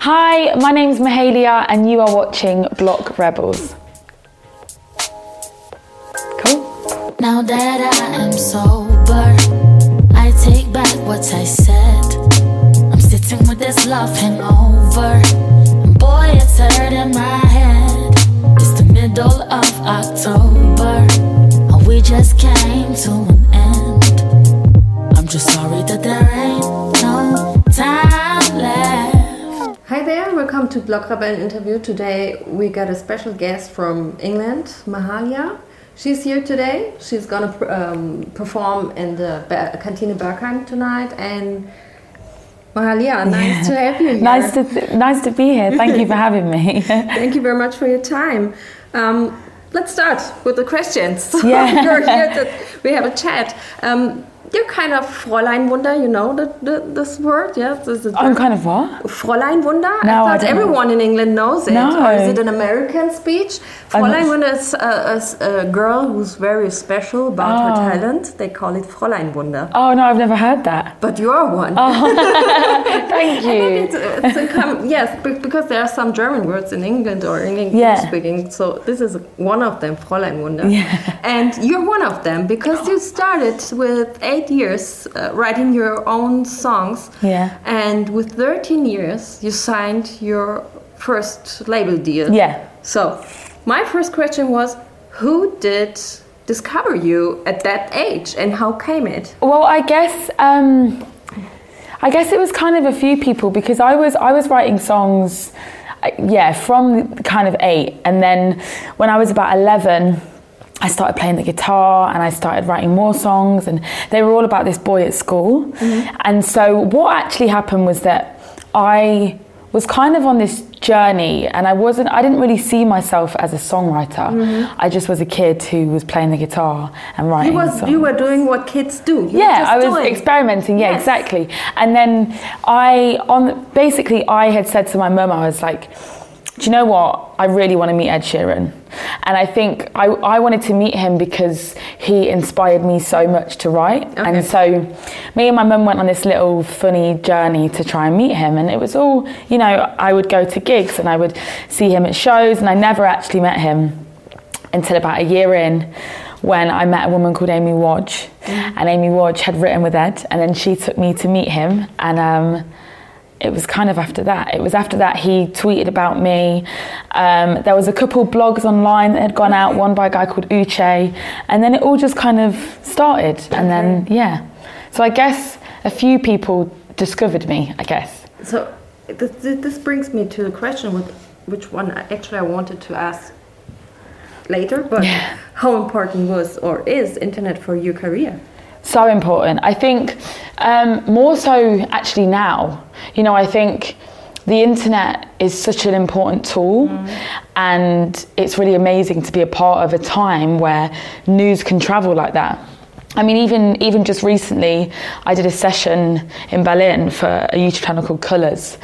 Hi, my name's Mahalia, and you are watching Block Rebels. Cool. Now that I am sober, I take back what I said. I'm sitting with this love hangover. And boy, it's hurting my head. It's the middle of October, and we just came to an end. I'm just sorry that there ain't welcome to Block Rebel interview. Today we got a special guest from England, Mahalia. She's here today. She's gonna um, perform in the Ber- Kantine Berghain tonight. And Mahalia, nice to have you here. Nice to th- nice to be here. Thank you for having me. Thank you very much for your time. Um, let's start with the questions. Yeah. You're here to, we have a chat. Um, you're kind of Fräulein Wunder, you know the, the, this word, yes? Is it I'm kind of what? Fräulein Wunder? No, I I thought know. everyone in England knows it. No. Or is it an American speech? Fräulein Wunder is a, a, a girl who's very special about her Oh. talent. They call it Fräulein Wunder. Oh no, I've never heard that. But you're one. Oh. Thank you. It's, it's com- yes, because there are some German words in England or in English Yeah. speaking. So this is one of them, Fräulein Wunder. And you're one of them because you started with eight years uh, writing your own songs. Yeah. And with 13 years, you signed your first label deal. Yeah. So my first question was, who did discover you at that age, and how came it? Well, I guess um, I guess it was kind of a few people because I was I was writing songs, uh, yeah, from kind of eight, and then when I was about eleven. I started playing the guitar and I started writing more songs, and they were all about this boy at school. Mm-hmm. And so, what actually happened was that I was kind of on this journey, and I wasn't, I didn't really see myself as a songwriter. Mm-hmm. I just was a kid who was playing the guitar and writing. You was songs. you were doing what kids do. You were Yeah, I was doing. experimenting. Yeah, Yes. exactly. And then I on basically I had said to my mum, I was like, "Do you know what? I really want to meet Ed Sheeran." And I think I, I wanted to meet him because he inspired me so much to write. Okay. And so me and my mum went on this little funny journey to try and meet him. And it was all, you know, I would go to gigs and I would see him at shows, and I never actually met him until about a year in when I met a woman called Amy Wadge. And Amy Wadge had written with Ed, and then she took me to meet him. And um, it was kind of after that. It was after that he tweeted about me. Um, there was a couple blogs online that had gone out, one by a guy called Uche. And then it all just kind of started. And then, yeah. So I guess a few people discovered me, I guess. So this, this brings me to the question, with, which one actually I wanted to ask later, but Yeah. how important was or is internet for your career? so important. I think um, more so actually now. You know, I think the internet is such an important tool, and it's really amazing to be a part of a time where news can travel like that. I mean, even even just recently, I did a session in Berlin for a YouTube channel called Colors,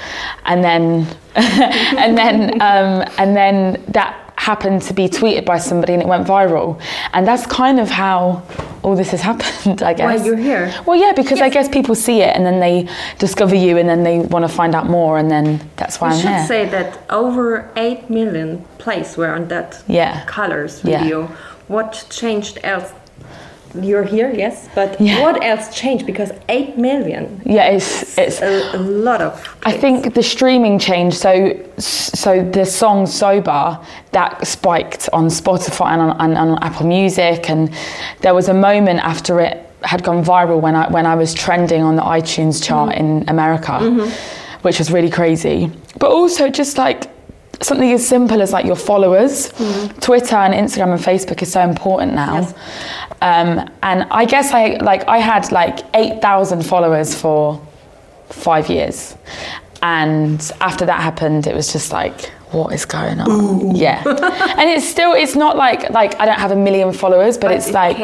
and then and then um, and then that happened to be tweeted by somebody and it went viral, and that's kind of how all this has happened. I guess. Why you're here? Well, yeah, because I guess people see it and then they discover you and then they want to find out more, and then that's why I I'm should here. say that over 8 million plays were on that Yeah. colors Yeah. video. What changed else? You're here, yes, but Yeah. what else changed? Because 8 million, yeah, it's it's. a, a lot of. I think the streaming changed. So, so the song "Sober" that spiked on Spotify and on, and on Apple Music, and there was a moment after it had gone viral when I when I was trending on the iTunes chart mm-hmm. in America, mm-hmm. which was really crazy. But also just like something as simple as like your followers, Twitter and Instagram and Facebook is so important now. Yes. Um, and I guess I like I had like eight thousand followers for five years. And after that happened, it was just like, what is going on? Yeah. and it's still, it's not like, like I don't have a million followers, but, But it's it like,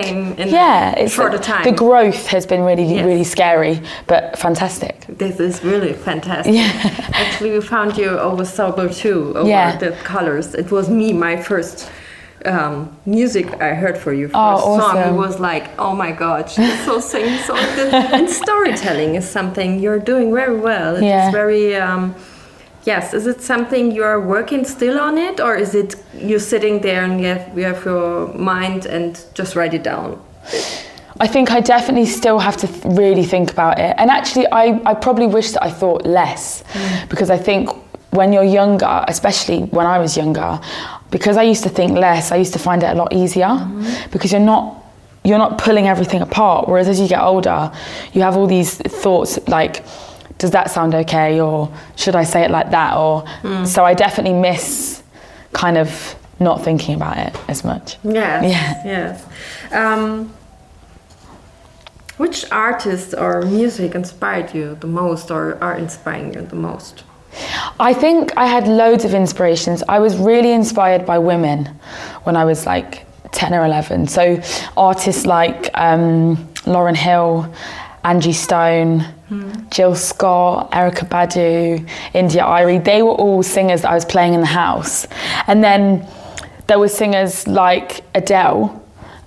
yeah, it's like- time. The growth has been really, Yes. really scary, but fantastic. This is really fantastic. Yeah. Actually, we found you over Sober too, over Yeah. the colors. It was me, my first um, music I heard for you. First Oh, song. It was like, oh my god, she's so singing so good. and storytelling is something you're doing very well. It's Yeah. very. Um, Yes, is it something you're working still on it, or is it you're sitting there and you have, you have your mind and just write it down? I think I definitely still have to th- really think about it. And actually, I, I probably wish that I thought less mm. because I think when you're younger, especially when I was younger, because I used to think less, I used to find it a lot easier mm-hmm. because you're not you're not pulling everything apart. Whereas as you get older, you have all these thoughts like, does that sound okay, or should I say it like that, or so I definitely miss kind of not thinking about it as much. Yes. Yeah. Yes. Um, which artist or music inspired you the most, or are inspiring you the most? I think I had loads of inspirations. I was really inspired by women when I was like 10 or 11. So artists like um, Lauryn Hill, Angie Stone, Jill Scott, Erykah Badu, India.Arie, they were all singers that I was playing in the house. And then there were singers like Adele.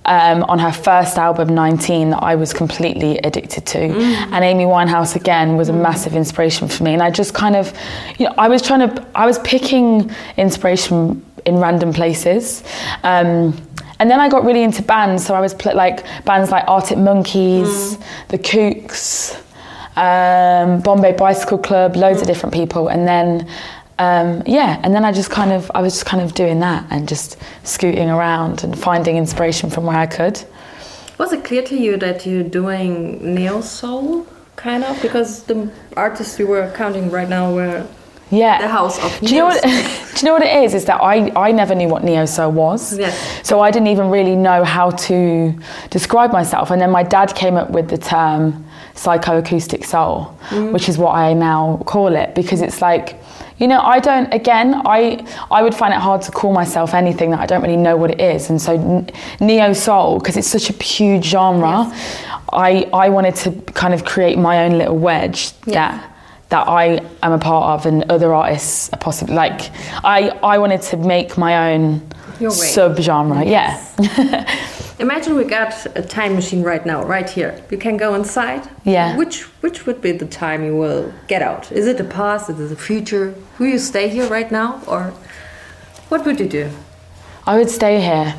Um, on her first album 19 that I was completely addicted to. And Amy Winehouse again was a massive inspiration for me. And I just kind of you know I was trying to I was picking inspiration in random places. Um, and then I got really into bands so I was pl- like bands like Arctic Monkeys The Kooks um, Bombay Bicycle Club, loads of different people, and then um, yeah, and then I just kind of I was just kind of doing that and just scooting around and finding inspiration from where I could. Was it clear to you that you're doing neo soul, kind of? Because the artists you were counting right now were Yeah. the house of Do you know what? do you know what it is? Is that I I never knew what neo soul was. Yes. So I didn't even really know how to describe myself. And then my dad came up with the term psychoacoustic soul, mm. which is what I now call it because it's like, you know, I don't. Again, I I would find it hard to call myself anything that I don't really know what it is. And so neo soul because it's such a huge genre. I I wanted to kind of create my own little wedge that that I am a part of and other artists are possibly like I I wanted to make my own subgenre. Yeah. Imagine we got a time machine right now, right here. You can go inside. Yeah. Which which would be the time you will get out? Is it the past? Is it the future? Will you stay here right now, or what would you do? I would stay here.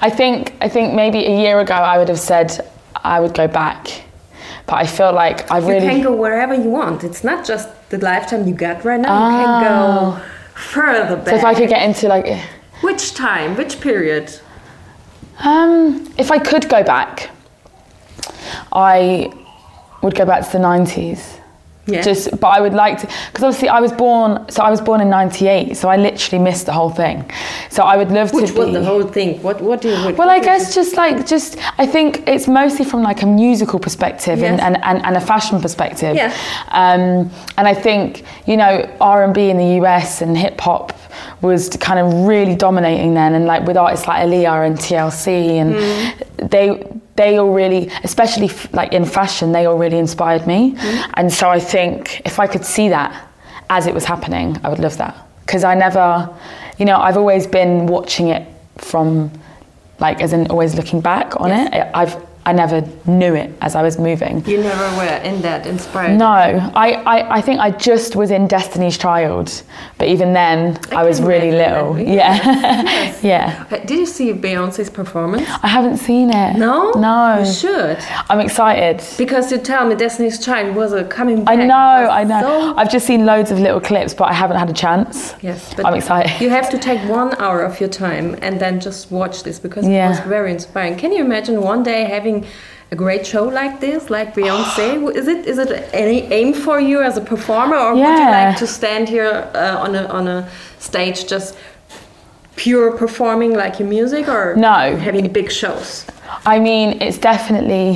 I think I think maybe a year ago I would have said I would go back. But I feel like I've You can go wherever you want. It's not just the lifetime you got right now. You can go further back. so if I could get into like Which time? Which period? um if I could go back I would go back to the 90s. Yeah. Just, but I would like to, because obviously I was born. So I was born in '98, so I literally missed the whole thing. So I would love Which to be. was the whole thing? What what do you? What, Well, I what guess just like just I think it's mostly from like a musical perspective Yes. and, and, and, and a fashion perspective. Yeah. Um, and I think you know R and B in the US and hip hop was kind of really dominating then, and like with artists like Aaliyah and TLC, and Mm. they they all really, especially f- like in fashion, they all really inspired me. Mm. And so I think if I could see that as it was happening, I would love that because I never, you know, I've always been watching it from like as in always looking back on Yes. it. I've I never knew it as I was moving. You never were in that inspired. No, I, I, I think I just was in Destiny's Child, but even then I, I was really little. that, Yeah, yeah. Uh, Did you see Beyonce's performance? I haven't seen it. No. no. You should. I'm excited. Because you tell me Destiny's Child was a coming back. I know, I know. so- I've just seen loads of little clips, but I haven't had a chance. yes, but I'm excited. You have to take one hour of your time and then just watch this because Yeah. it was very inspiring. Can you imagine one day having a great show like this, like Beyonce? Is it is it any aim for you as a performer, or would you like to stand here uh, on a on a stage just pure performing like your music, or No. having big shows? I mean, it's definitely.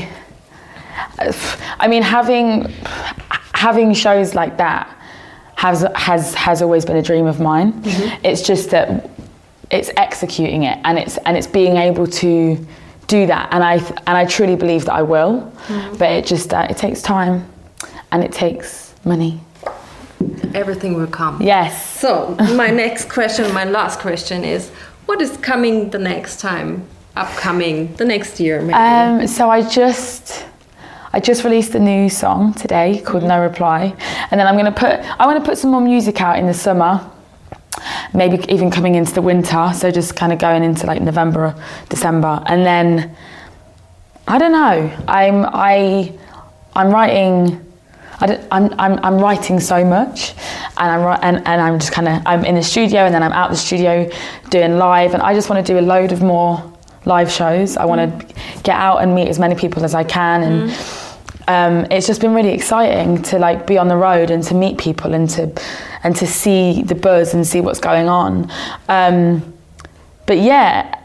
I mean, having having shows like that has has has always been a dream of mine. It's just that it's executing it, and it's and it's being able to do that, and I and I truly believe that I will. But it just uh, it takes time, and it takes money. Everything will come. Yes. So my next question, my last question is, what is coming the next time? Upcoming the next year, maybe. Um, so I just, I just released a new song today called No Reply, and then I'm gonna put I want to put some more music out in the summer. Maybe even coming into the winter, so just kind of going into like November, or December, and then I don't know. I'm I I'm writing. I don't, I'm, I'm, I'm writing so much, and I'm and, and I'm just kind of I'm in the studio, and then I'm out the studio doing live, and I just want to do a load of more live shows. I want to mm. get out and meet as many people as I can, and mm. Um, it's just been really exciting to like be on the road and to meet people and to and to see the buzz and see what's going on. Um, but yeah,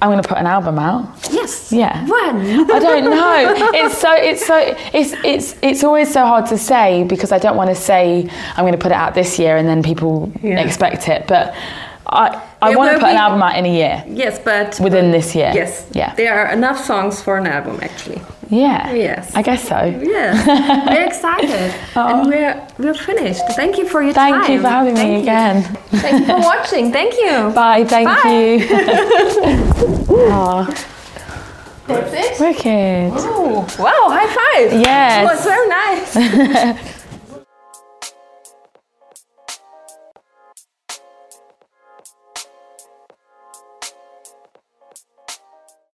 I'm going to put an album out. Yes. Yeah. When? I don't know. It's so it's so it's it's it's always so hard to say because I don't want to say I'm going to put it out this year and then people Yeah. expect it. But I I want to put an album out in a year Yes, but within this year. Yes. Yeah. There are enough songs for an album, actually. Yeah. Yes. I guess so. Yeah. we're excited, and oh. we're we're finished. Thank you for your Oh. Thank time. you for having Thank me you. again. Thank you for watching. Thank you. Bye. Thank Bye. you. Aw, That's it. wicked. Oh, wow! High five. Yes. It was very nice.